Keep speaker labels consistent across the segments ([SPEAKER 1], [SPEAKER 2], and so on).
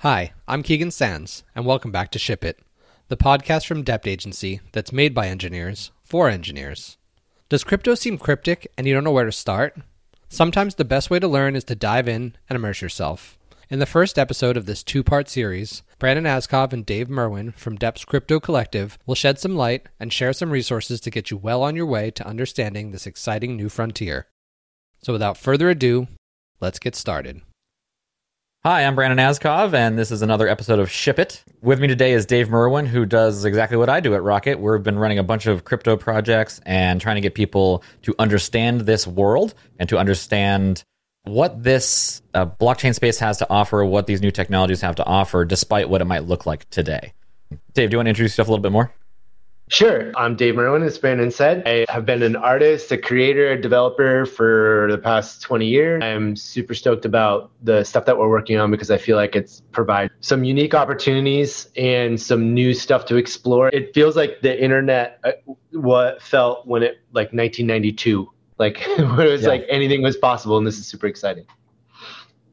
[SPEAKER 1] Hi, I'm Keegan Sands, and welcome back to Ship It, the podcast from Dept Agency that's made by engineers for engineers. Does crypto seem cryptic and you don't know where to start? Sometimes the best way to learn is to dive in and immerse yourself. In the first episode of this two part series, Brandon Aaskov and Dave Merwin from Dept's Crypto Collective will shed some light and share some resources to get you well on your way to understanding this exciting new frontier. So without further ado, let's get started.
[SPEAKER 2] Hi, I'm Brandon Aaskov, and this is another episode of Ship It. With me today is Dave Merwin, who does exactly what I do at Rocket. We've been running a bunch of crypto projects and trying to get people to understand this world and to understand what this uh, blockchain space has to offer, what these new technologies have to offer, despite what it might look like today. Dave, do you want to introduce yourself a little bit more?
[SPEAKER 3] Sure. I'm Dave Merwin, as Brandon said. I have been an artist, a creator, a developer for the past 20 years. I'm super stoked about the stuff that we're working on because I feel like it's provide some unique opportunities and some new stuff to explore. It feels like the internet uh, what felt when it like 1992, like where it was yeah. like anything was possible and this is super exciting.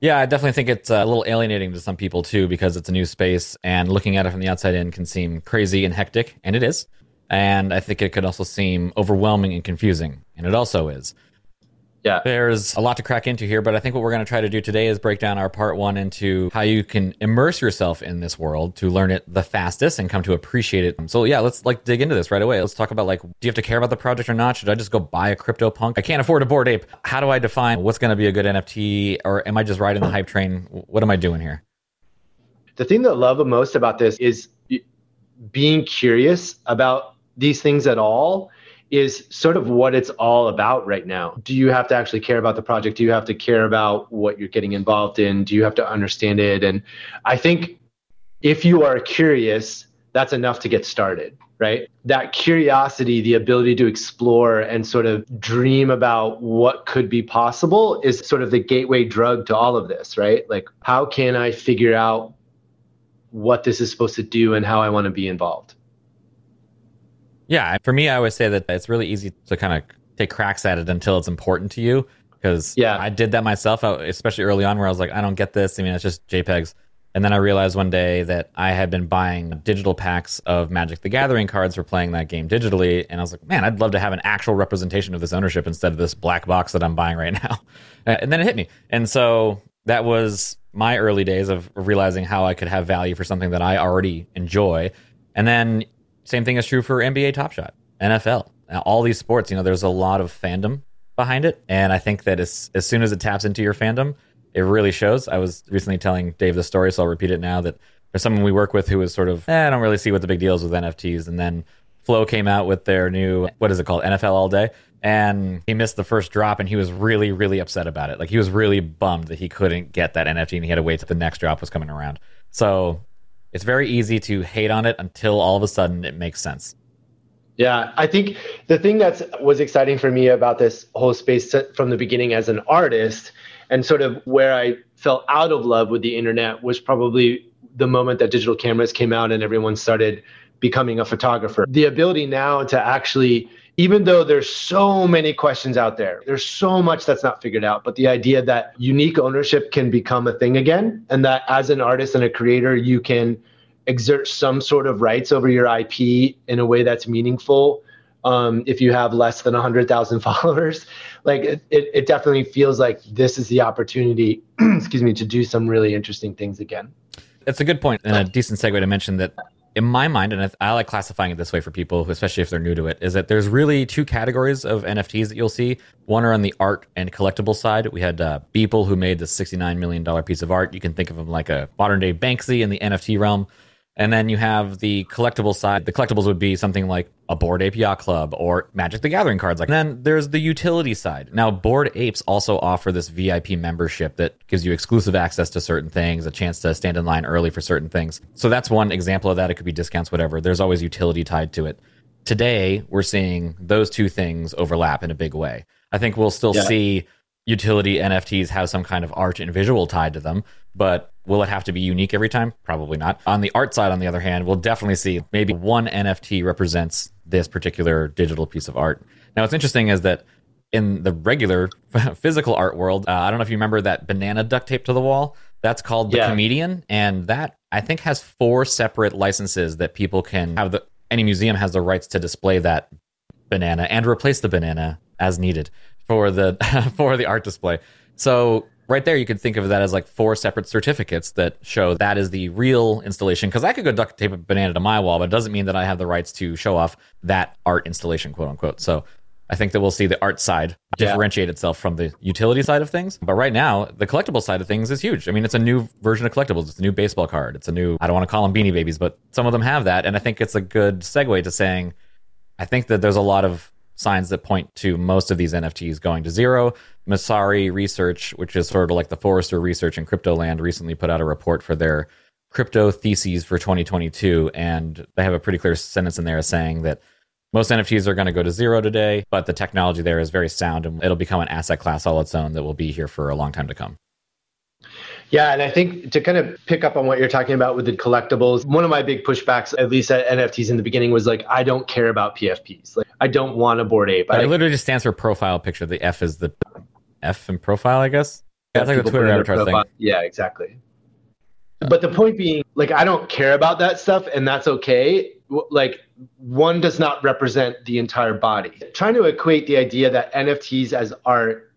[SPEAKER 2] Yeah, I definitely think it's a little alienating to some people too because it's a new space and looking at it from the outside in can seem crazy and hectic, and it is and I think it could also seem overwhelming and confusing, and it also is.
[SPEAKER 3] Yeah.
[SPEAKER 2] There's a lot to crack into here, but I think what we're going to try to do today is break down our part one into how you can immerse yourself in this world to learn it the fastest and come to appreciate it. So yeah, let's like dig into this right away. Let's talk about like, do you have to care about the project or not? Should I just go buy a crypto punk? I can't afford a Bored Ape. How do I define what's going to be a good NFT or am I just riding the hype train? What am I doing here?
[SPEAKER 3] The thing that I love the most about this is being curious about these things at all is sort of what it's all about right now. Do you have to actually care about the project? Do you have to care about what you're getting involved in? Do you have to understand it? And I think if you are curious, that's enough to get started, right? That curiosity, the ability to explore and sort of dream about what could be possible is sort of the gateway drug to all of this, right? Like, how can I figure out what this is supposed to do and how I want to be involved?
[SPEAKER 2] Yeah, for me, I always say that it's really easy to kind of take cracks at it until it's important to you. Because yeah. I did that myself, especially early on, where I was like, I don't get this. I mean, it's just JPEGs. And then I realized one day that I had been buying digital packs of Magic the Gathering cards for playing that game digitally. And I was like, man, I'd love to have an actual representation of this ownership instead of this black box that I'm buying right now. And then it hit me. And so that was my early days of realizing how I could have value for something that I already enjoy. And then same thing is true for NBA Top Shot, NFL, all these sports. You know, there's a lot of fandom behind it, and I think that as as soon as it taps into your fandom, it really shows. I was recently telling Dave the story, so I'll repeat it now. That there's someone we work with who was sort of, eh, I don't really see what the big deal is with NFTs, and then Flow came out with their new what is it called NFL All Day, and he missed the first drop, and he was really really upset about it. Like he was really bummed that he couldn't get that NFT, and he had to wait till the next drop was coming around. So it's very easy to hate on it until all of a sudden it makes sense.
[SPEAKER 3] Yeah, I think the thing that was exciting for me about this whole space from the beginning as an artist and sort of where I fell out of love with the internet was probably the moment that digital cameras came out and everyone started becoming a photographer. The ability now to actually even though there's so many questions out there, there's so much that's not figured out. But the idea that unique ownership can become a thing again, and that as an artist and a creator, you can exert some sort of rights over your IP in a way that's meaningful. Um, if you have less than 100,000 followers, like it, it, it definitely feels like this is the opportunity, excuse me, to do some really interesting things again.
[SPEAKER 2] That's a good point and a decent segue to mention that in my mind, and I like classifying it this way for people, especially if they're new to it, is that there's really two categories of NFTs that you'll see. One are on the art and collectible side. We had uh, Beeple, who made the $69 million piece of art. You can think of him like a modern day Banksy in the NFT realm. And then you have the collectible side. The collectibles would be something like a Bored Ape Yacht Club or Magic the Gathering cards. Like, and then there's the utility side. Now, Bored Apes also offer this VIP membership that gives you exclusive access to certain things, a chance to stand in line early for certain things. So that's one example of that. It could be discounts, whatever. There's always utility tied to it. Today, we're seeing those two things overlap in a big way. I think we'll still yeah. see utility NFTs have some kind of art and visual tied to them, but will it have to be unique every time? Probably not. On the art side, on the other hand, we'll definitely see maybe one NFT represents this particular digital piece of art. Now, what's interesting is that in the regular physical art world, uh, I don't know if you remember that banana duct tape to the wall. That's called the yeah. Comedian, and that I think has four separate licenses that people can have. The any museum has the rights to display that banana and replace the banana as needed for the for the art display. So right there you could think of that as like four separate certificates that show that is the real installation because i could go duct tape a banana to my wall but it doesn't mean that i have the rights to show off that art installation quote unquote so I think that we'll see the art side differentiate yeah. itself from the utility side of things. But right now, the collectible side of things is huge. I mean, it's a new version of collectibles. It's a new baseball card. It's a new, I don't want to call them beanie babies, but some of them have that. And I think it's a good segue to saying, I think that there's a lot of signs that point to most of these NFTs going to zero. Messari Research, which is sort of like the Forrester Research in crypto land, recently put out a report for their crypto theses for 2022. And they have a pretty clear sentence in there saying that most NFTs are going to go to zero today, but the technology there is very sound and it'll become an asset class all its own that will be here for a long time to come.
[SPEAKER 3] Yeah, and I think to kind of pick up on what you're talking about with the collectibles, one of my big pushbacks, at least at NFTs in the beginning, was like, I don't care about PFPs. Like, I don't want a Bored Ape.
[SPEAKER 2] it literally just stands for profile picture. The F is the F in profile, I guess. Yeah, like the Twitter avatar thing.
[SPEAKER 3] Yeah, exactly. But the point being, like, I don't care about that stuff, and that's okay. Like, one does not represent the entire body. Trying to equate the idea that NFTs as art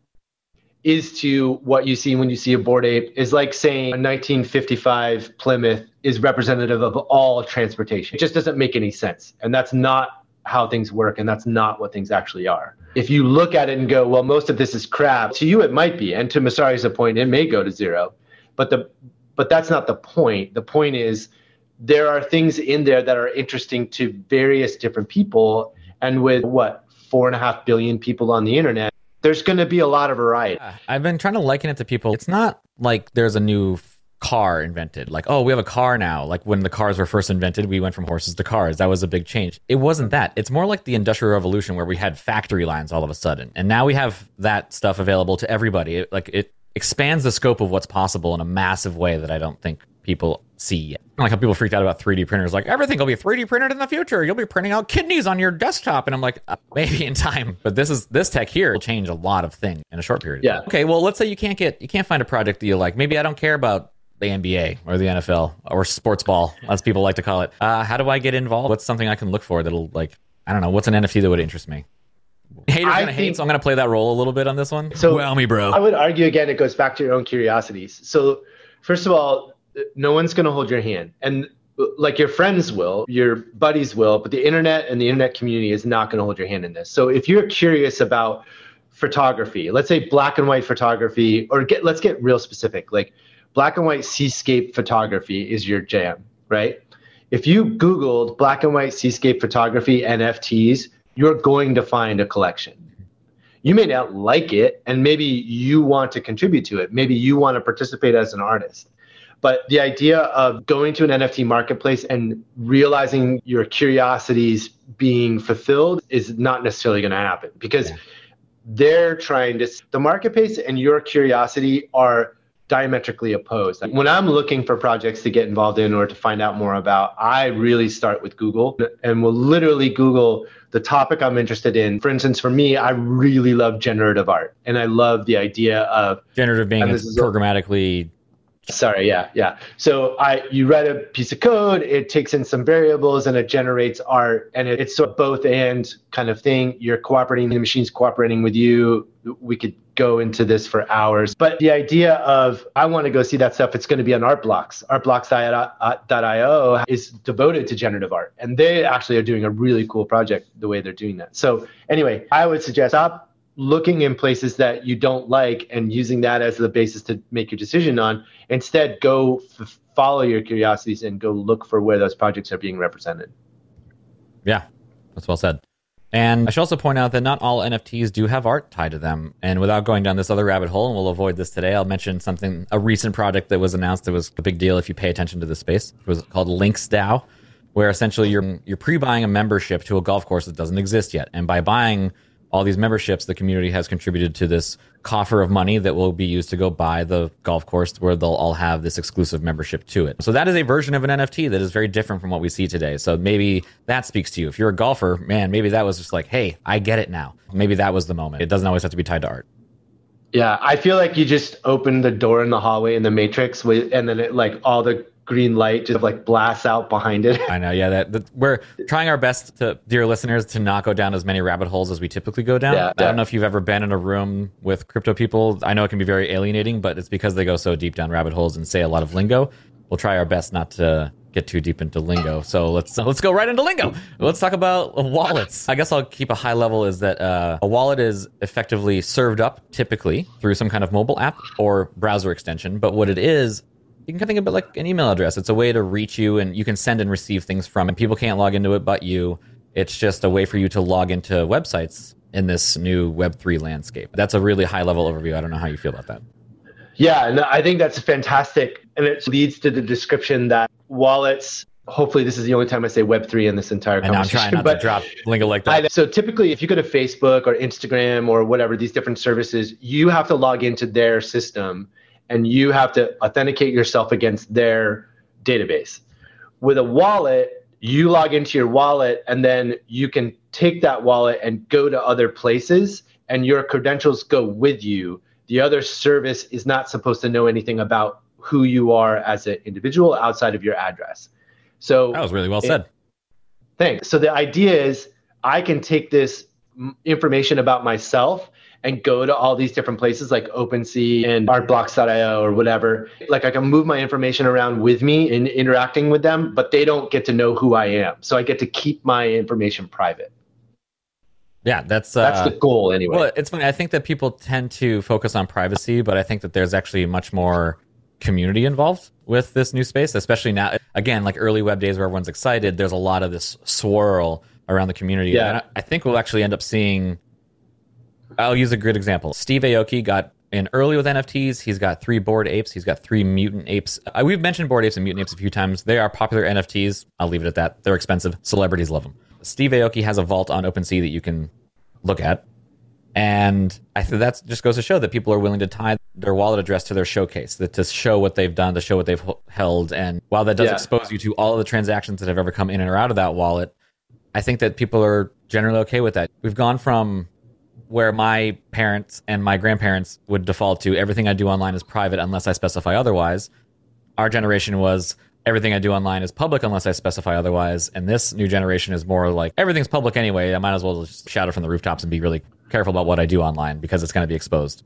[SPEAKER 3] is to what you see when you see a Bored Ape is like saying a 1955 Plymouth is representative of all transportation. It just doesn't make any sense. And that's not how things work and that's not what things actually are. If you look at it and go, well, most of this is crap, to you it might be. And to Messari's point, it may go to zero. But the but that's not the point. The point is there are things in there that are interesting to various different people. And with what, four and a half billion people on the internet, there's going to be a lot of variety.
[SPEAKER 2] I've been trying to liken it to people. It's not like there's a new car invented. Like, oh, we have a car now. Like when the cars were first invented, we went from horses to cars. That was a big change. It wasn't that. It's more like the Industrial Revolution where we had factory lines all of a sudden. And now we have that stuff available to everybody. It, like it expands the scope of what's possible in a massive way that I don't think people see yet. Like how people freaked out about 3D printers, like everything will be 3D printed in the future. You'll be printing out kidneys on your desktop, and I'm like, uh, maybe in time. But this is this tech here will change a lot of things in a short period.
[SPEAKER 3] Yeah.
[SPEAKER 2] Okay. Well, let's say you can't get you can't find a project that you like. Maybe I don't care about the NBA or the NFL or sports ball, as people like to call it. Uh, how do I get involved? What's something I can look for that'll like I don't know. What's an NFT that would interest me? Haters gonna think, hate, so I'm gonna play that role a little bit on this one.
[SPEAKER 3] So, well, me, bro. I would argue again, it goes back to your own curiosities. So, first of all, no one's gonna hold your hand, and like your friends will, your buddies will, but the internet and the internet community is not gonna hold your hand in this. So, if you're curious about photography, let's say black and white photography, or get let's get real specific, like black and white seascape photography is your jam, right? If you Googled black and white seascape photography NFTs, you're going to find a collection. You may not like it, and maybe you want to contribute to it. Maybe you want to participate as an artist. But the idea of going to an NFT marketplace and realizing your curiosities being fulfilled is not necessarily going to happen because yeah. they're trying to, the marketplace and your curiosity are diametrically opposed. When I'm looking for projects to get involved in or to find out more about, I really start with Google and will literally Google the topic I'm interested in. For instance, for me, I really love generative art and I love the idea of
[SPEAKER 2] generative being programmatically
[SPEAKER 3] Sorry, yeah, yeah. So I you write a piece of code, it takes in some variables and it generates art and it, it's sort of both and kind of thing. You're cooperating, the machine's cooperating with you. We could go into this for hours. But the idea of I want to go see that stuff, it's going to be on Artblocks. Artblocks.io is devoted to generative art. And they actually are doing a really cool project the way they're doing that. So anyway, I would suggest stop looking in places that you don't like and using that as the basis to make your decision on. Instead, go f- follow your curiosities and go look for where those projects are being represented.
[SPEAKER 2] Yeah, that's well said. And I should also point out that not all NFTs do have art tied to them. And without going down this other rabbit hole, and we'll avoid this today, I'll mention something, a recent project that was announced that was a big deal if you pay attention to the space. It was called Links DAO, where essentially you're, you're pre-buying a membership to a golf course that doesn't exist yet. And by buying all these memberships, the community has contributed to this coffer of money that will be used to go buy the golf course where they'll all have this exclusive membership to it. So that is a version of an NFT that is very different from what we see today. So maybe that speaks to you. If you're a golfer, man, maybe that was just like, hey, I get it now. Maybe that was the moment. It doesn't always have to be tied to art.
[SPEAKER 3] Yeah, I feel like you just open the door in the hallway in the Matrix, and then it like all the green light just like blasts out behind it.
[SPEAKER 2] I know, yeah. That, that, we're trying our best to, dear listeners, to not go down as many rabbit holes as we typically go down. Yeah, I don't know if you've ever been in a room with crypto people. I know it can be very alienating, but it's because they go so deep down rabbit holes and say a lot of lingo. We'll try our best not to get too deep into lingo. So let's let's go right into lingo. Let's talk about wallets. I guess I'll keep a high level. Is that uh, a wallet is effectively served up typically through some kind of mobile app or browser extension. But what it is, you can think of it like an email address. It's a way to reach you, and you can send and receive things from. And people can't log into it but you. It's just a way for you to log into websites in this new Web three landscape. That's a really high level overview. I don't know how you feel about that.
[SPEAKER 3] Yeah, no, I think that's fantastic. And it leads to the description that wallets, hopefully this is the only time I say Web3 in this entire
[SPEAKER 2] and
[SPEAKER 3] conversation.
[SPEAKER 2] I'm trying not but to drop lingo like that.
[SPEAKER 3] I, so typically if you go to Facebook or Instagram or whatever, these different services, you have to log into their system and you have to authenticate yourself against their database. With a wallet, you log into your wallet and then you can take that wallet and go to other places and your credentials go with you the other service is not supposed to know anything about who you are as an individual outside of your address. So
[SPEAKER 2] that was really well it, said.
[SPEAKER 3] Thanks. So the idea is I can take this information about myself and go to all these different places like OpenSea and artblocks.io or whatever. Like I can move my information around with me in interacting with them, but they don't get to know who I am. So I get to keep my information private.
[SPEAKER 2] Yeah, that's
[SPEAKER 3] that's uh, the goal anyway.
[SPEAKER 2] Well, it's funny. I think that people tend to focus on privacy, but I think that there's actually much more community involved with this new space, especially now. Again, like early web days where everyone's excited, there's a lot of this swirl around the community. Yeah. And I think we'll actually end up seeing. I'll use a good example. Steve Aoki got in early with NFTs. He's got three Bored Apes. He's got three mutant apes. Uh, we've mentioned Bored Apes and mutant apes a few times. They are popular NFTs. I'll leave it at that. They're expensive. Celebrities love them. Steve Aoki has a vault on OpenSea that you can look at. And I think that just goes to show that people are willing to tie their wallet address to their showcase, that to show what they've done, to show what they've held. And while that does yeah. expose you to all of the transactions that have ever come in and or out of that wallet, I think that people are generally okay with that. We've gone from where my parents and my grandparents would default to everything I do online is private unless I specify otherwise. Our generation was everything I do online is public unless I specify otherwise. And this new generation is more like everything's public anyway. I might as well just shout it from the rooftops and be really careful about what I do online because it's going to be exposed.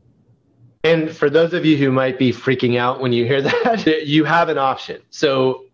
[SPEAKER 3] And for those of you who might be freaking out when you hear that, you have an option. So,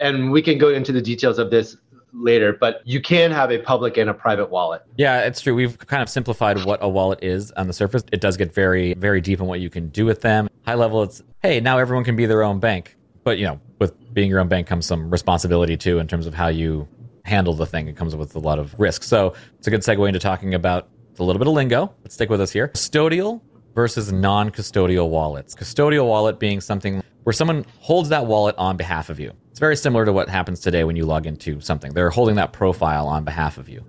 [SPEAKER 3] and we can go into the details of this later, but you can have a public and a private wallet.
[SPEAKER 2] Yeah, it's true. We've kind of simplified what a wallet is on the surface. It does get very, very deep in what you can do with them. High level, it's hey, now everyone can be their own bank. But you know, with being your own bank comes some responsibility too in terms of how you handle the thing. It comes with a lot of risk. So it's a good segue into talking about a little bit of lingo. Let's stick with us here. Custodial versus non-custodial wallets. Custodial wallet being something where someone holds that wallet on behalf of you. It's very similar to what happens today when you log into something. They're holding that profile on behalf of you.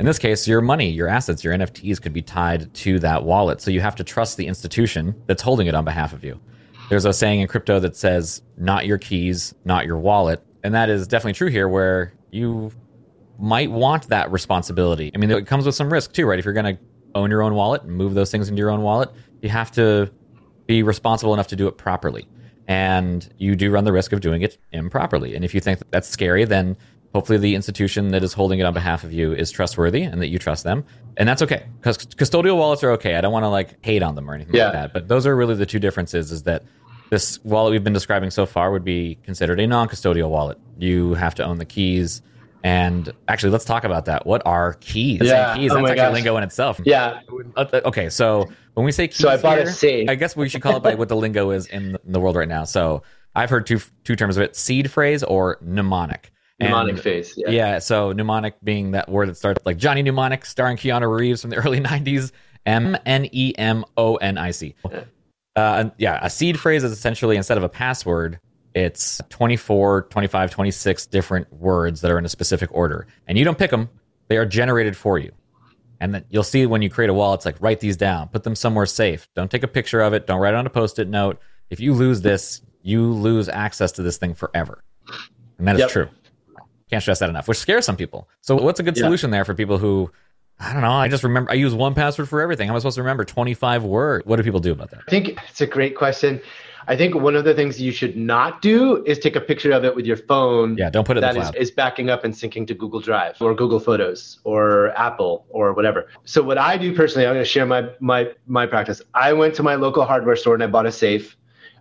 [SPEAKER 2] In this case, your money, your assets, your NFTs could be tied to that wallet. So you have to trust the institution that's holding it on behalf of you. There's a saying in crypto that says, not your keys, not your wallet. And that is definitely true here, where you might want that responsibility. I mean, it comes with some risk too, right? If you're going to own your own wallet and move those things into your own wallet, you have to be responsible enough to do it properly. And you do run the risk of doing it improperly. And if you think that that's scary, then hopefully the institution that is holding it on behalf of you is trustworthy and that you trust them. And that's okay. Because custodial wallets are okay. I don't want to like hate on them or anything yeah. like that. But those are really the two differences is that this wallet we've been describing so far would be considered a non-custodial wallet. You have to own the keys. And actually, let's talk about that. What are keys?
[SPEAKER 3] Yeah.
[SPEAKER 2] keys. Oh that's actually lingo in itself.
[SPEAKER 3] Yeah.
[SPEAKER 2] Uh, uh, okay, so when we say keys,
[SPEAKER 3] so I bought
[SPEAKER 2] here,
[SPEAKER 3] a safe.
[SPEAKER 2] I guess we should call it by what the lingo is in the world right now. So I've heard two two terms of it: seed phrase or mnemonic.
[SPEAKER 3] Mnemonic phase. Yeah.
[SPEAKER 2] yeah. So mnemonic being that word that starts like Johnny Mnemonic, starring Keanu Reeves from the early '90s. M N E M O N I C. Uh, yeah, a seed phrase is essentially instead of a password, it's 24, 25, 26 different words that are in a specific order. And you don't pick them, they are generated for you. And then you'll see when you create a wall, it's like write these down, put them somewhere safe. Don't take a picture of it, don't write it on a post it note. If you lose this, you lose access to this thing forever. And that is yep. true. Can't stress that enough, which scares some people. So, what's a good solution there for people who I don't know. I just remember I use one password for everything. How am I supposed to remember 25 words? What do people do about that?
[SPEAKER 3] I think it's a great question. I think one of the things you should not do is take a picture of it with your phone.
[SPEAKER 2] Yeah, don't put it
[SPEAKER 3] that
[SPEAKER 2] is,
[SPEAKER 3] is, backing up and syncing to Google Drive or Google Photos or Apple or whatever. So what I do personally, I'm going to share my my my practice. I went to my local hardware store and I bought a safe.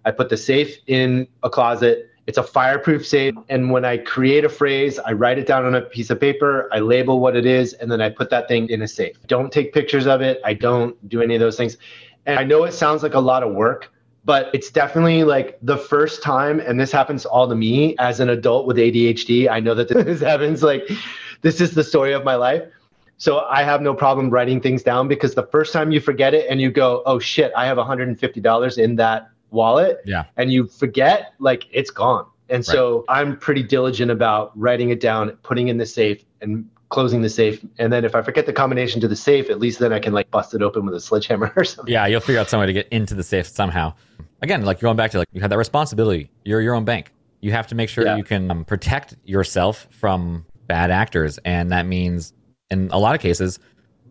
[SPEAKER 3] I put the safe in a closet. It's a fireproof safe. And when I create a phrase, I write it down on a piece of paper, I label what it is, and then I put that thing in a safe. Don't take pictures of it. I don't do any of those things. And I know it sounds like a lot of work, but it's definitely like the first time and this happens all to me as an adult with adhd i know that this happens like this is the story of my life. So i have no problem writing things down because the first time you forget it and you go oh shit i have $150 in that wallet
[SPEAKER 2] yeah.
[SPEAKER 3] and you forget like it's gone. And so right. i'm pretty diligent about writing it down putting in the safe and closing the safe. And then if I forget the combination to the safe, at least then I can like bust it open with a sledgehammer or something.
[SPEAKER 2] Yeah, you'll figure out some way to get into the safe somehow. Again, like you're going back to like you have that responsibility. You're your own bank. You have to make sure yeah. you can um, protect yourself from bad actors, and that means in a lot of cases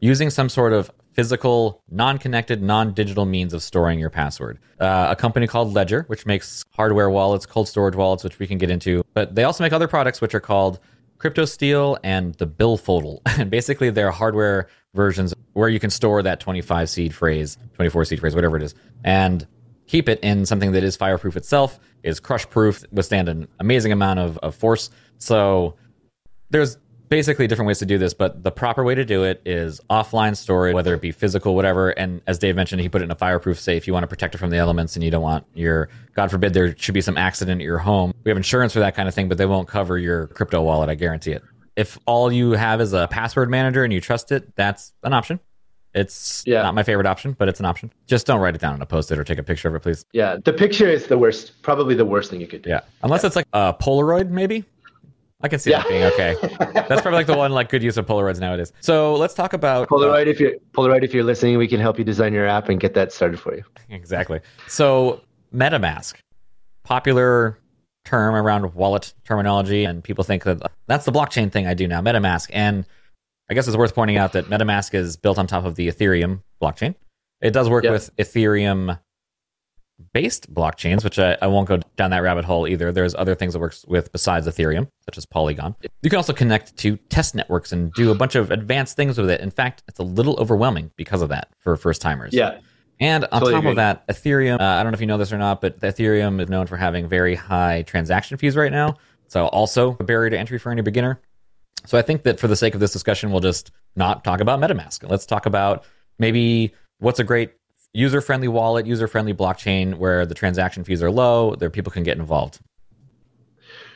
[SPEAKER 2] using some sort of physical, non-connected, non-digital means of storing your password. Uh, a company called Ledger, which makes hardware wallets, cold storage wallets, which we can get into, but they also make other products which are called CryptoSteel and the Billfodl. And basically, they're hardware versions where you can store that 25 seed phrase, 24 seed phrase, whatever it is, and keep it in something that is fireproof itself, is crush proof, withstand an amazing amount of, of force. So there's basically different ways to do this, but the proper way to do it is offline storage, whether it be physical, whatever. And as Dave mentioned, he put it in a fireproof safe. You want to protect it from the elements and you don't want your, God forbid, there should be some accident at your home. We have insurance for that kind of thing, but they won't cover your crypto wallet. I guarantee it. If all you have is a password manager and you trust it, that's an option. It's yeah. not my favorite option, but it's an option. Just don't write it down on a post-it or take a picture of it, please.
[SPEAKER 3] Yeah, the picture is the worst, probably the worst thing you could do.
[SPEAKER 2] Yeah, unless yeah. it's like a Polaroid, maybe. I can see yeah. that being okay. That's probably like the one like good use of Polaroids nowadays. So let's talk about
[SPEAKER 3] Polaroid. Uh, if you're Polaroid, if you're listening, we can help you design your app and get that started for you.
[SPEAKER 2] Exactly. So MetaMask, popular term around wallet terminology, and people think that that's the blockchain thing I do now, MetaMask. And I guess it's worth pointing out that MetaMask is built on top of the Ethereum blockchain. It does work yep. with Ethereum based blockchains, which I, I, won't go down that rabbit hole either. There's other things that works with besides Ethereum, such as Polygon. You can also connect to test networks and do a bunch of advanced things with it. In fact, it's a little overwhelming because of that for first timers.
[SPEAKER 3] Yeah.
[SPEAKER 2] And on totally top agree. of that, Ethereum, uh, I don't know if you know this or not, but Ethereum is known for having very high transaction fees right now. So also a barrier to entry for any beginner. So I think that for the sake of this discussion, we'll just not talk about MetaMask. Let's talk about maybe what's a great user friendly wallet, user friendly blockchain where the transaction fees are low, there people can get involved.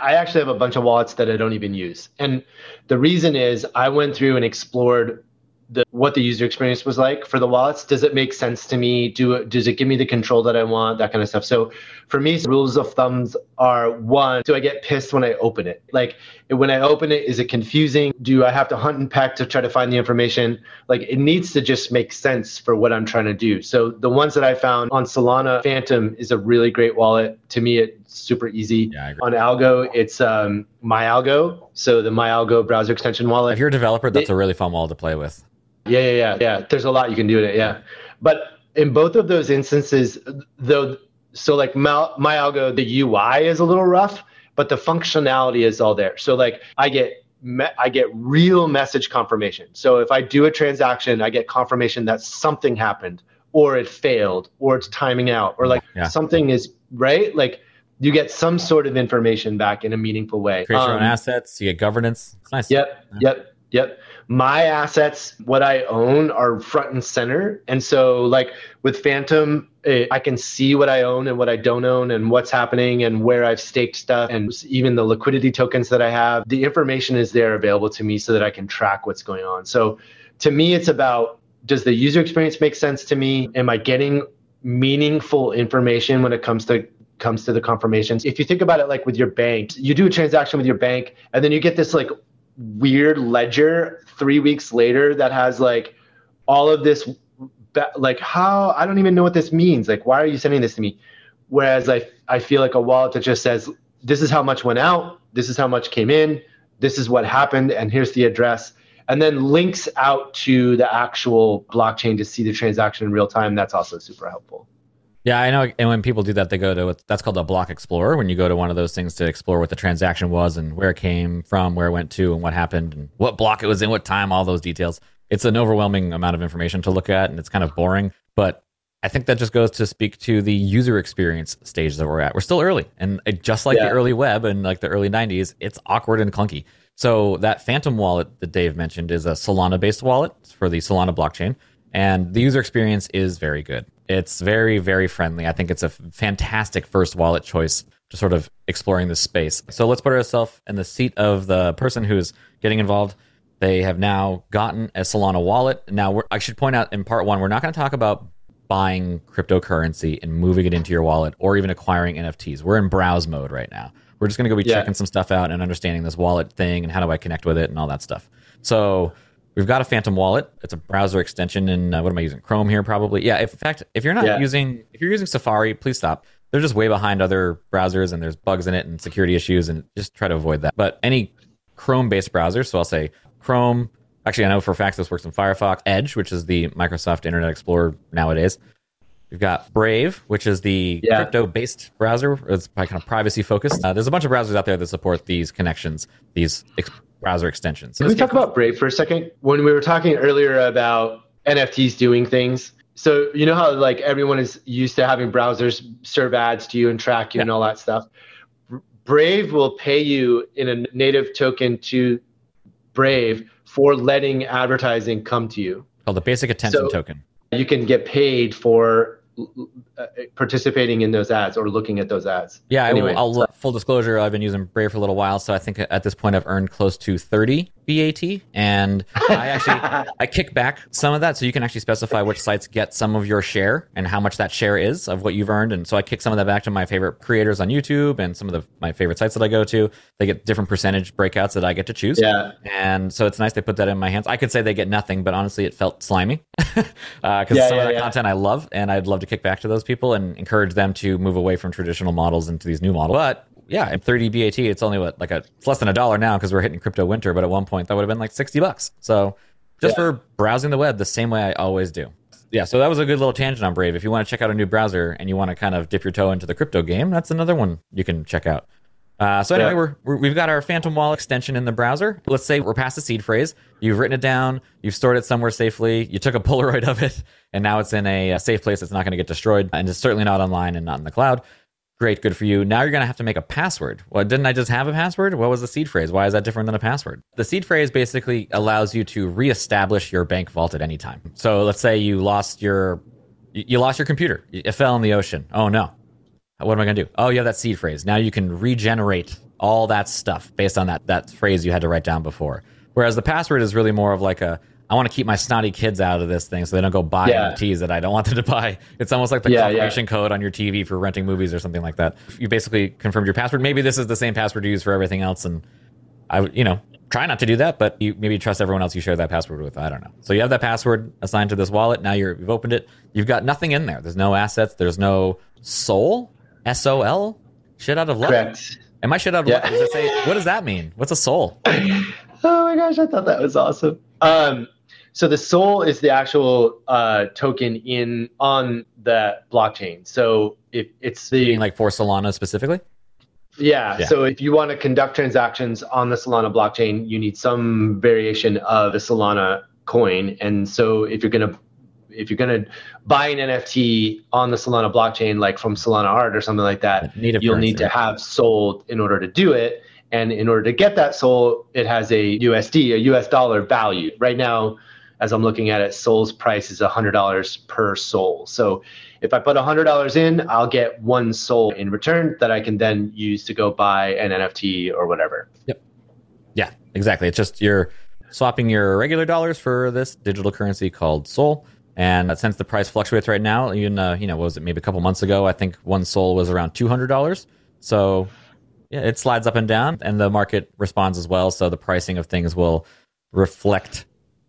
[SPEAKER 3] I actually have a bunch of wallets that I don't even use. And the reason is I went through and explored the, what the user experience was like for the wallets. Does it make sense to me? Do does it give me the control that I want? That kind of stuff. So for me, rules of thumbs are one: Do I get pissed when I open it? Like when I open it, is it confusing? Do I have to hunt and peck to try to find the information? Like it needs to just make sense for what I'm trying to do. So the ones that I found on Solana, Phantom is a really great wallet. To me, it's super easy. Yeah, on Algo, it's um, MyAlgo. So the MyAlgo browser extension wallet.
[SPEAKER 2] If you're a developer, that's a really fun wallet to play with.
[SPEAKER 3] Yeah, yeah, yeah, yeah. There's a lot you can do in it. Yeah, but in both of those instances, though, so like my, Algo, the UI is a little rough, but the functionality is all there. So like I get me- I get real message confirmation. So if I do a transaction, I get confirmation that something happened, or it failed, or it's timing out, or like yeah. something is right. Like you get some sort of information back in a meaningful way.
[SPEAKER 2] Create your um, own assets. You get governance. It's nice.
[SPEAKER 3] Yep. Yeah. Yep. Yep my assets, what I own, are front and center. And so, like with Phantom, eh, I can see what I own and what I don't own, and what's happening, and where I've staked stuff, and even the liquidity tokens that I have. The information is there available to me so that I can track what's going on. So, to me, it's about does the user experience make sense to me? Am I getting meaningful information when it comes to comes to the confirmations. If you think about it like with your bank, you do a transaction with your bank and then you get this like weird ledger three weeks later that has like all of this like how i don't even know what this means. Like why are you sending this to me? Whereas i i feel like a wallet that just says this is how much went out. This is how much came in. This is what happened and here's the address and then links out to the actual blockchain to see the transaction in real time. That's also super helpful.
[SPEAKER 2] Yeah, I know. And when people do that, they go to that's called a block explorer. When you go to one of those things to explore what the transaction was and where it came from, where it went to, and what happened, and what block it was in, what time, all those details. It's an overwhelming amount of information to look at, and it's kind of boring. But I think that just goes to speak to the user experience stage that we're at. We're still early, and just like yeah. the early web and like the early '90s, it's awkward and clunky. So that Phantom wallet that Dave mentioned is a Solana-based wallet for the Solana blockchain, and the user experience is very good. It's very, very friendly. I think it's a fantastic first wallet choice to sort of exploring this space. So let's put ourselves in the seat of the person who's getting involved. They have now gotten a Solana wallet. Now, I should point out in part one, we're not going to talk about buying cryptocurrency and moving it into your wallet or even acquiring NFTs. We're in browse mode right now. We're just going to go be yeah. checking some stuff out and understanding this wallet thing and how do I connect with it and all that stuff. So We've got a Phantom Wallet. It's a browser extension And uh, what am I using? Chrome here, probably. Yeah. If, in fact, if you're not yeah. using if you're using Safari, please stop. They're just way behind other browsers, and there's bugs in it and security issues, and just try to avoid that. But any Chrome-based browser, so I'll say Chrome. Actually, I know for a fact this works in Firefox. Edge, which is the Microsoft Internet Explorer nowadays. We've got Brave, which is the yeah. crypto-based browser. It's kind of privacy focused. Uh, there's a bunch of browsers out there that support these connections, these ex- browser extensions.
[SPEAKER 3] So Can we talk about Brave for a second? When we were talking earlier about NFTs doing things, so you know how like everyone is used to having browsers serve ads to you and track you yeah. and all that stuff. Brave will pay you in a native token to Brave for letting advertising come to you.
[SPEAKER 2] Called the basic attention so token.
[SPEAKER 3] You can get paid for participating in those ads or looking at those ads.
[SPEAKER 2] Yeah, anyway, I'll, I'll, full disclosure, I've been using Brave for a little while, so I think at this point I've earned close to 30 BAT, and I actually I kick back some of that, so you can actually specify which sites get some of your share and how much that share is of what you've earned, and so I kick some of that back to my favorite creators on YouTube and some of the my favorite sites that I go to. They get different percentage breakouts that I get to choose.
[SPEAKER 3] Yeah,
[SPEAKER 2] and so it's nice they put that in my hands. I could say they get nothing, but honestly, it felt slimy because uh, yeah, some yeah, of that yeah. content I love, and I'd love to kick back to those people and encourage them to move away from traditional models into these new models. But yeah, in 30 BAT, it's only what like a it's less than a dollar now because we're hitting crypto winter. But at one point, that would have been like 60 bucks. So just yeah. for browsing the web the same way I always do. Yeah, so that was a good little tangent on Brave. If you want to check out a new browser and you want to kind of dip your toe into the crypto game, that's another one you can check out. Uh, so anyway, yeah. we're, we have got our Phantom Wallet extension in the browser. Let's say we're past the seed phrase. You've written it down. You've stored it somewhere safely. You took a Polaroid of it, and now it's in a, a safe place that's not going to get destroyed, and it's certainly not online and not in the cloud. Great, good for you. Now you're going to have to make a password. Well, didn't I just have a password? What was the seed phrase? Why is that different than a password? The seed phrase basically allows you to reestablish your bank vault at any time. So let's say you lost your you lost your computer. It fell in the ocean. Oh no. What am I going to do? Oh, you have that seed phrase. Now you can regenerate all that stuff based on that that phrase you had to write down before. Whereas the password is really more of like a I want to keep my snotty kids out of this thing so they don't go buy yeah. NFTs that I don't want them to buy. It's almost like the yeah, confirmation yeah. code on your TV for renting movies or something like that. You basically confirmed your password. Maybe this is the same password you use for everything else, and I, would, you know, try not to do that, but you maybe trust everyone else you share that password with. I don't know. So you have that password assigned to this wallet. Now you're, you've opened it. You've got nothing in there. There's no assets. There's no Sol. S O L. Shit out of luck. Correct. Am I shit out of luck? Does say, what does that mean? What's a Sol?
[SPEAKER 3] oh my gosh, I thought that was awesome. Um, so the Sol is the actual uh, token in on the blockchain. So if it's the
[SPEAKER 2] like for Solana specifically.
[SPEAKER 3] Yeah, yeah. So if you want to conduct transactions on the Solana blockchain, you need some variation of the Solana coin. And so if you're gonna if you're gonna buy an NFT on the Solana blockchain, like from Solana Art or something like that, Native you'll currency. need to have sold in order to do it. And in order to get that Sol, it has a USD, a US dollar value. Right now, as I'm looking at it, Sol's price is $100 per Sol. So if I put $100 in, I'll get one Sol in return that I can then use to go buy an NFT or whatever.
[SPEAKER 2] Yep. Yeah, exactly. It's just you're swapping your regular dollars for this digital currency called Sol. And since the price fluctuates right now, even uh, you know, was it maybe a couple months ago? I think one Sol was around two hundred dollars. So yeah, it slides up and down, and the market responds as well. So the pricing of things will reflect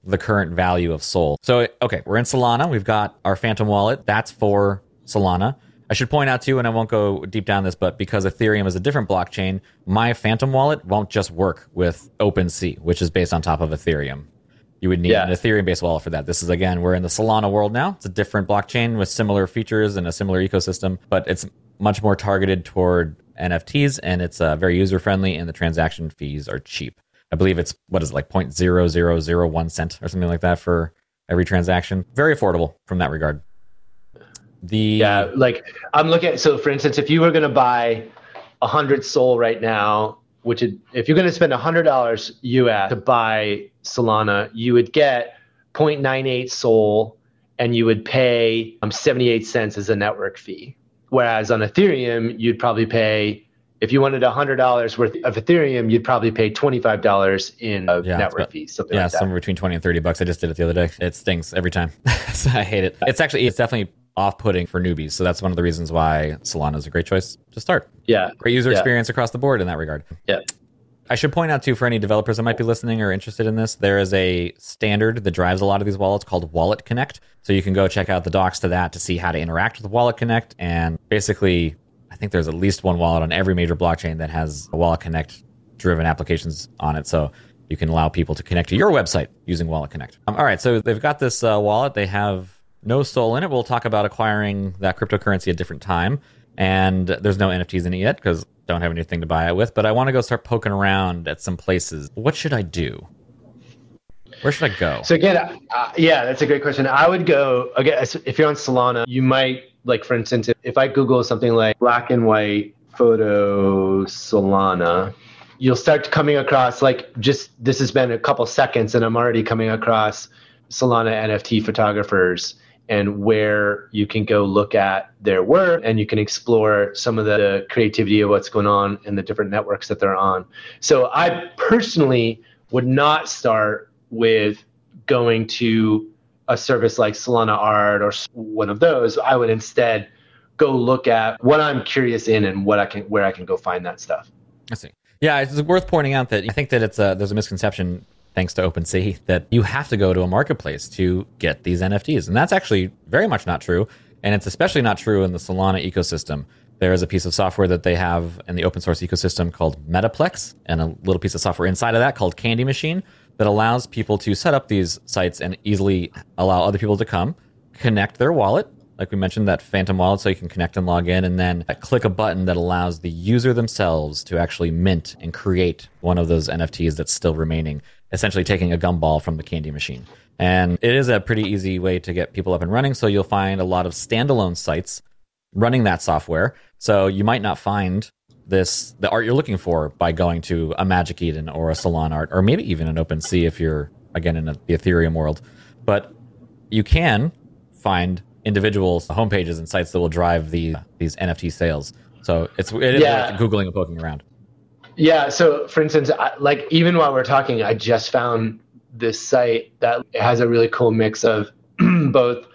[SPEAKER 2] the current value of Sol. So, okay, we're in Solana. We've got our Phantom wallet. That's for Solana. I should point out too, and I won't go deep down this, but because Ethereum is a different blockchain, my Phantom wallet won't just work with OpenSea, which is based on top of Ethereum. you would need yeah. an Ethereum based wallet for that. This is again, we're in the Solana world now. It's a different blockchain with similar features and a similar ecosystem, but it's much more targeted toward NFTs and it's uh, very user friendly and the transaction fees are cheap. I believe it's what is it, like point zero zero zero one cent or something like that for every transaction. Very affordable from that regard.
[SPEAKER 3] The yeah, like I'm looking at so for instance, if you were going to buy a hundred Sol right now, which it, if you're going to spend a hundred dollars US to buy Solana, you would get 0.98 Sol, and you would pay um, 78 cents as a network fee. Whereas on Ethereum, you'd probably pay if you wanted $100 worth of Ethereum, you'd probably pay $25 in yeah, network fees, something
[SPEAKER 2] yeah,
[SPEAKER 3] like that.
[SPEAKER 2] somewhere between 20 and 30 bucks. I just did it the other day. It stinks every time. so I hate it. It's actually, it's definitely off-putting for newbies. So that's one of the reasons why Solana is a great choice to start.
[SPEAKER 3] Yeah.
[SPEAKER 2] Great user
[SPEAKER 3] yeah.
[SPEAKER 2] experience across the board in that regard.
[SPEAKER 3] Yeah.
[SPEAKER 2] I should point out too for any developers that might be listening or interested in this, there is a standard that drives a lot of these wallets called Wallet Connect. So you can go check out the docs to that to see how to interact with Wallet Connect and basically I think there's at least one wallet on every major blockchain that has a Wallet Connect driven applications on it. So you can allow people to connect to your website using Wallet Connect. Um, all right, so they've got this uh, wallet. They have no Sol in it. We'll talk about acquiring that cryptocurrency at a different time. And there's no NFTs in it yet because don't have anything to buy it with. But I want to go start poking around at some places. What should I do? Where should I go?
[SPEAKER 3] So again, uh, yeah, that's a great question. I would go again if you're on Solana. You might like, for instance, if I Google something like black and white photo Solana, you'll start coming across like just this has been a couple seconds, and I'm already coming across Solana NFT photographers and where you can go look at their work and you can explore some of the creativity of what's going on in the different networks that they're on. So I personally would not start with going to a service like Solana Art or one of those. I would instead go look at what I'm curious in and what I can where I can go find that stuff.
[SPEAKER 2] I see. Yeah, it's worth pointing out that I think that it's a, there's a misconception thanks to OpenSea, that you have to go to a marketplace to get these NFTs. And that's actually very much not true. And it's especially not true in the Solana ecosystem. There is a piece of software that they have in the open source ecosystem called Metaplex, and a little piece of software inside of that called Candy Machine that allows people to set up these sites and easily allow other people to come, connect their wallet, like we mentioned, that Phantom wallet, so you can connect and log in, and then click a button that allows the user themselves to actually mint and create one of those NFTs that's still remaining essentially taking a gumball from the candy machine. And it is a pretty easy way to get people up and running. So you'll find a lot of standalone sites running that software. So you might not find this the art you're looking for by going to a Magic Eden or a Solana Art, or maybe even an OpenSea if you're again in a, the Ethereum world. But you can find individual homepages and sites that will drive the these NFT sales. So it's it is yeah. worth googling and poking around.
[SPEAKER 3] Yeah. So, for instance, I, like even while we're talking, I just found this site that has a really cool mix of both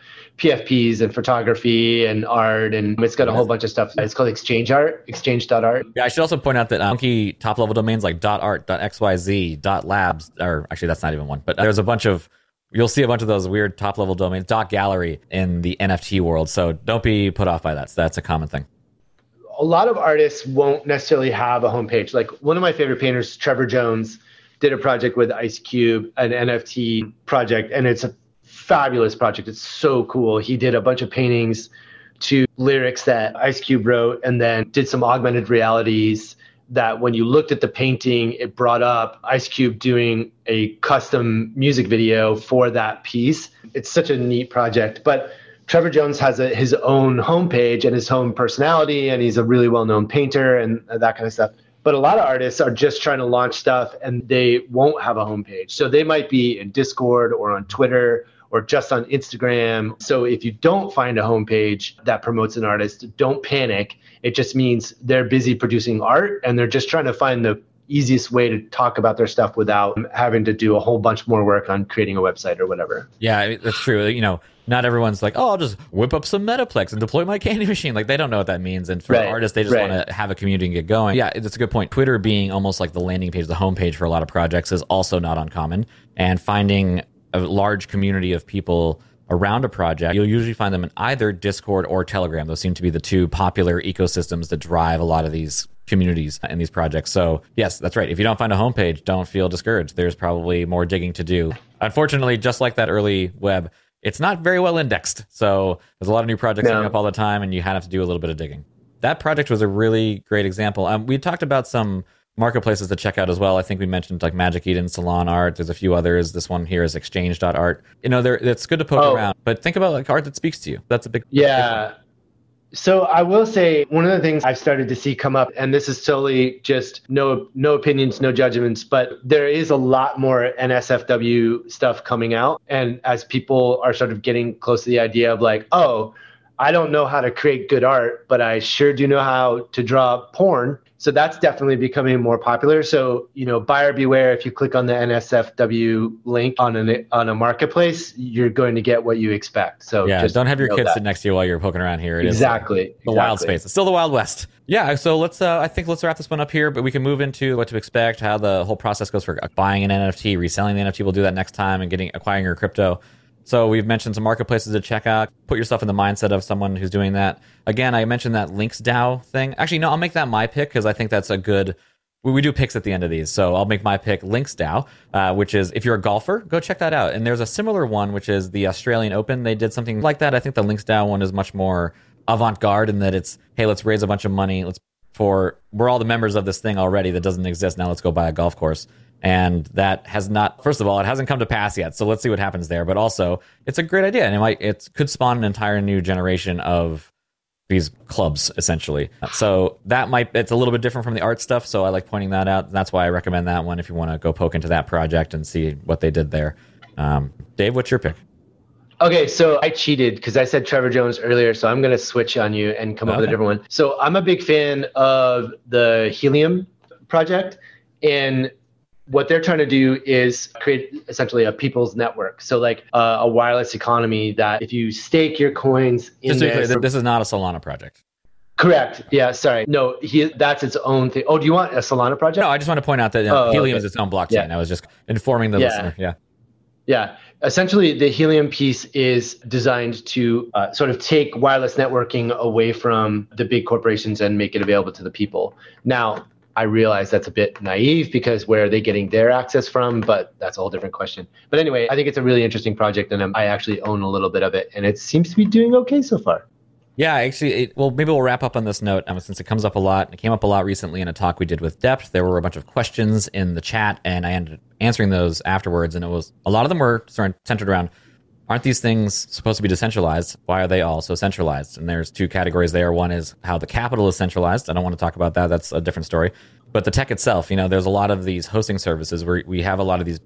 [SPEAKER 3] PFPs and photography and art, and it's got a whole bunch of stuff. It's called Exchange Art, exchange.art.
[SPEAKER 2] Yeah, I should also point out that um, funky top level domains like .art, .xyz, .labs, or actually that's not even one, but there's a bunch of you'll see a bunch of those weird top level domains, dot .gallery in the NFT world. So don't be put off by that. So that's a common thing
[SPEAKER 3] a lot of artists won't necessarily have a homepage. Like one of my favorite painters, Trevor Jones, did a project with Ice Cube, an NFT project, and it's a fabulous project. It's so cool. He did a bunch of paintings to lyrics that Ice Cube wrote and then did some augmented realities that when you looked at the painting, it brought up Ice Cube doing a custom music video for that piece. It's such a neat project. But Trevor Jones has a, his own homepage and his own personality, and he's a really well known painter and that kind of stuff. But a lot of artists are just trying to launch stuff and they won't have a homepage. So they might be in Discord or on Twitter or just on Instagram. So if you don't find a homepage that promotes an artist, don't panic. It just means they're busy producing art and they're just trying to find the easiest way to talk about their stuff without having to do a whole bunch more work on creating a website or whatever.
[SPEAKER 2] Yeah, that's true. You know, not everyone's like, oh, I'll just whip up some Metaplex and deploy my candy machine. Like they don't know what that means. And for right. artists, they just right. want to have a community and get going. Yeah, that's a good point. Twitter being almost like the landing page, the homepage for a lot of projects is also not uncommon. And finding a large community of people around a project, you'll usually find them in either Discord or Telegram. Those seem to be the two popular ecosystems that drive a lot of these communities in these projects. So, yes, that's right. If you don't find a homepage, don't feel discouraged. There's probably more digging to do. Unfortunately, just like that early web, it's not very well indexed. So, there's a lot of new projects no. coming up all the time, and you have to do a little bit of digging. That project was a really great example. Um, we talked about some marketplaces to check out as well. I think we mentioned like Magic Eden, Solana Art. There's a few others. This one here is Exchange.art. You know, it's good to poke oh. around, but think about like art that speaks to you. That's a big
[SPEAKER 3] yeah. Big so I will say one of the things I've started to see come up, and this is totally just no no opinions, no judgments, but there is a lot more NSFW stuff coming out, and as people are sort of getting close to the idea of like, oh, I don't know how to create good art, but I sure do know how to draw porn. So that's definitely becoming more popular. So, you know, buyer beware if you click on the NSFW link on a on a marketplace, you're going to get what you expect. So
[SPEAKER 2] Yeah, don't have your kids sit next to you while you're poking around here.
[SPEAKER 3] It exactly. Is
[SPEAKER 2] the exactly. wild space. It's still the Wild West. Yeah, so let's uh, I think let's wrap this one up here, but we can move into what to expect, how the whole process goes for buying an NFT, reselling the NFT. We'll do that next time and getting acquiring your crypto. So we've mentioned some marketplaces to check out. Put yourself in the mindset of someone who's doing that. Again, I mentioned that Links DAO thing. Actually, no, I'll make that my pick because I think that's a good. We do picks at the end of these, so I'll make my pick Links DAO, uh, which is if you're a golfer, go check that out. And there's a similar one, which is the Australian Open. They did something like that. I think the Links DAO one is much more avant-garde in that it's hey, let's raise a bunch of money. Let's for we're all the members of this thing already that doesn't exist. Now let's go buy a golf course and that has not first of all it hasn't come to pass yet. So let's see what happens there. But also it's a great idea. And it might it could spawn an entire new generation of these clubs essentially. So that might it's a little bit different from the art stuff. So i like pointing that out. That's why i recommend that one if you want to go poke into that project and see what they did there. Um, dave what's your pick?
[SPEAKER 3] Okay, so I cheated because I said Trevor Jones earlier, so I'm going to switch on you and come okay. up with a different one. So I'm a big fan of the Helium project, and what they're trying to do is create essentially a people's network. So like uh, a wireless economy that if you stake your coins in Just
[SPEAKER 2] this, clear, this is not a Solana project.
[SPEAKER 3] Correct. Yeah. Sorry. No, he, that's its own thing. Oh, do you want a Solana project?
[SPEAKER 2] No, I just want to point out that oh, Helium okay. is its own blockchain. Yeah. I was just informing the yeah. listener. Yeah.
[SPEAKER 3] Yeah. Essentially, the Helium piece is designed to uh, sort of take wireless networking away from the big corporations and make it available to the people. Now, I realize that's a bit naive because where are they getting their access from? But that's a whole different question. But anyway, I think it's a really interesting project, and I actually own a little bit of it, and it seems to be doing okay so far.
[SPEAKER 2] Yeah, actually, it, well, maybe we'll wrap up on this note um, since it comes up a lot. It came up a lot recently in a talk we did with Dept. There were a bunch of questions in the chat, and I ended up answering those afterwards. And it was a lot of them were sort of centered around aren't these things supposed to be decentralized? Why are they all so centralized? And there's two categories there. One is how the capital is centralized. I don't want to talk about that. That's a different story. But the tech itself, you know, there's a lot of these hosting services where we have a lot of these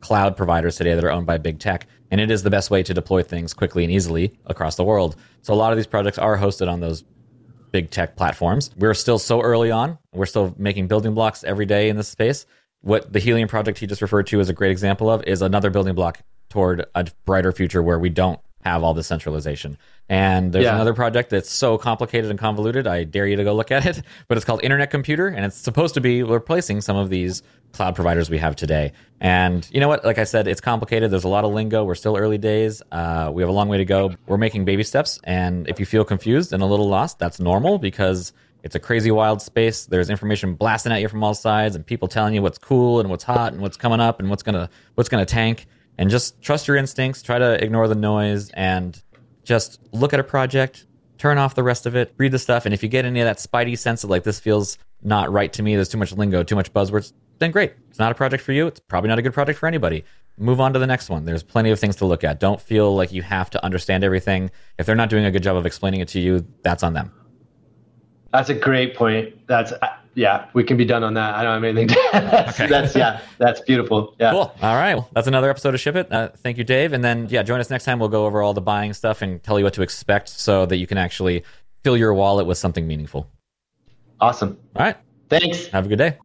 [SPEAKER 2] cloud providers today that are owned by big tech, and it is the best way to deploy things quickly and easily across the world. So a lot of these projects are hosted on those big tech platforms. We're still so early on. We're still making building blocks every day in this space. What the Helium project he just referred to is a great example of is another building block toward a brighter future where we don't have all this centralization. And there's yeah. another project that's so complicated and convoluted. I dare you to go look at it. But it's called Internet Computer, and it's supposed to be replacing some of these cloud providers we have today. And you know what? Like I said, it's complicated. There's a lot of lingo. We're still early days. Uh, we have a long way to go. We're making baby steps. And if you feel confused and a little lost, that's normal because it's a crazy wild space. There's information blasting at you from all sides, and people telling you what's cool and what's hot and what's coming up and what's gonna what's gonna tank and just trust your instincts, try to ignore the noise, and just look at a project, turn off the rest of it, read the stuff, and if you get any of that spidey sense of like this feels not right to me, there's too much lingo, too much buzzwords, then great. It's not a project for you. It's probably not a good project for anybody. Move on to the next one. There's plenty of things to look at. Don't feel like you have to understand everything. If they're not doing a good job of explaining it to you, that's on them.
[SPEAKER 3] That's a great point. That's yeah, we can be done on that. I don't have anything. To, that's, okay. that's yeah, that's beautiful. Yeah.
[SPEAKER 2] Cool. All right. Well, that's another episode of Ship It. Uh, thank you, Dave. And then yeah, join us next time. We'll go over all the buying stuff and tell you what to expect so that you can actually fill your wallet with something meaningful.
[SPEAKER 3] Awesome.
[SPEAKER 2] All right.
[SPEAKER 3] Thanks.
[SPEAKER 2] Have a good day.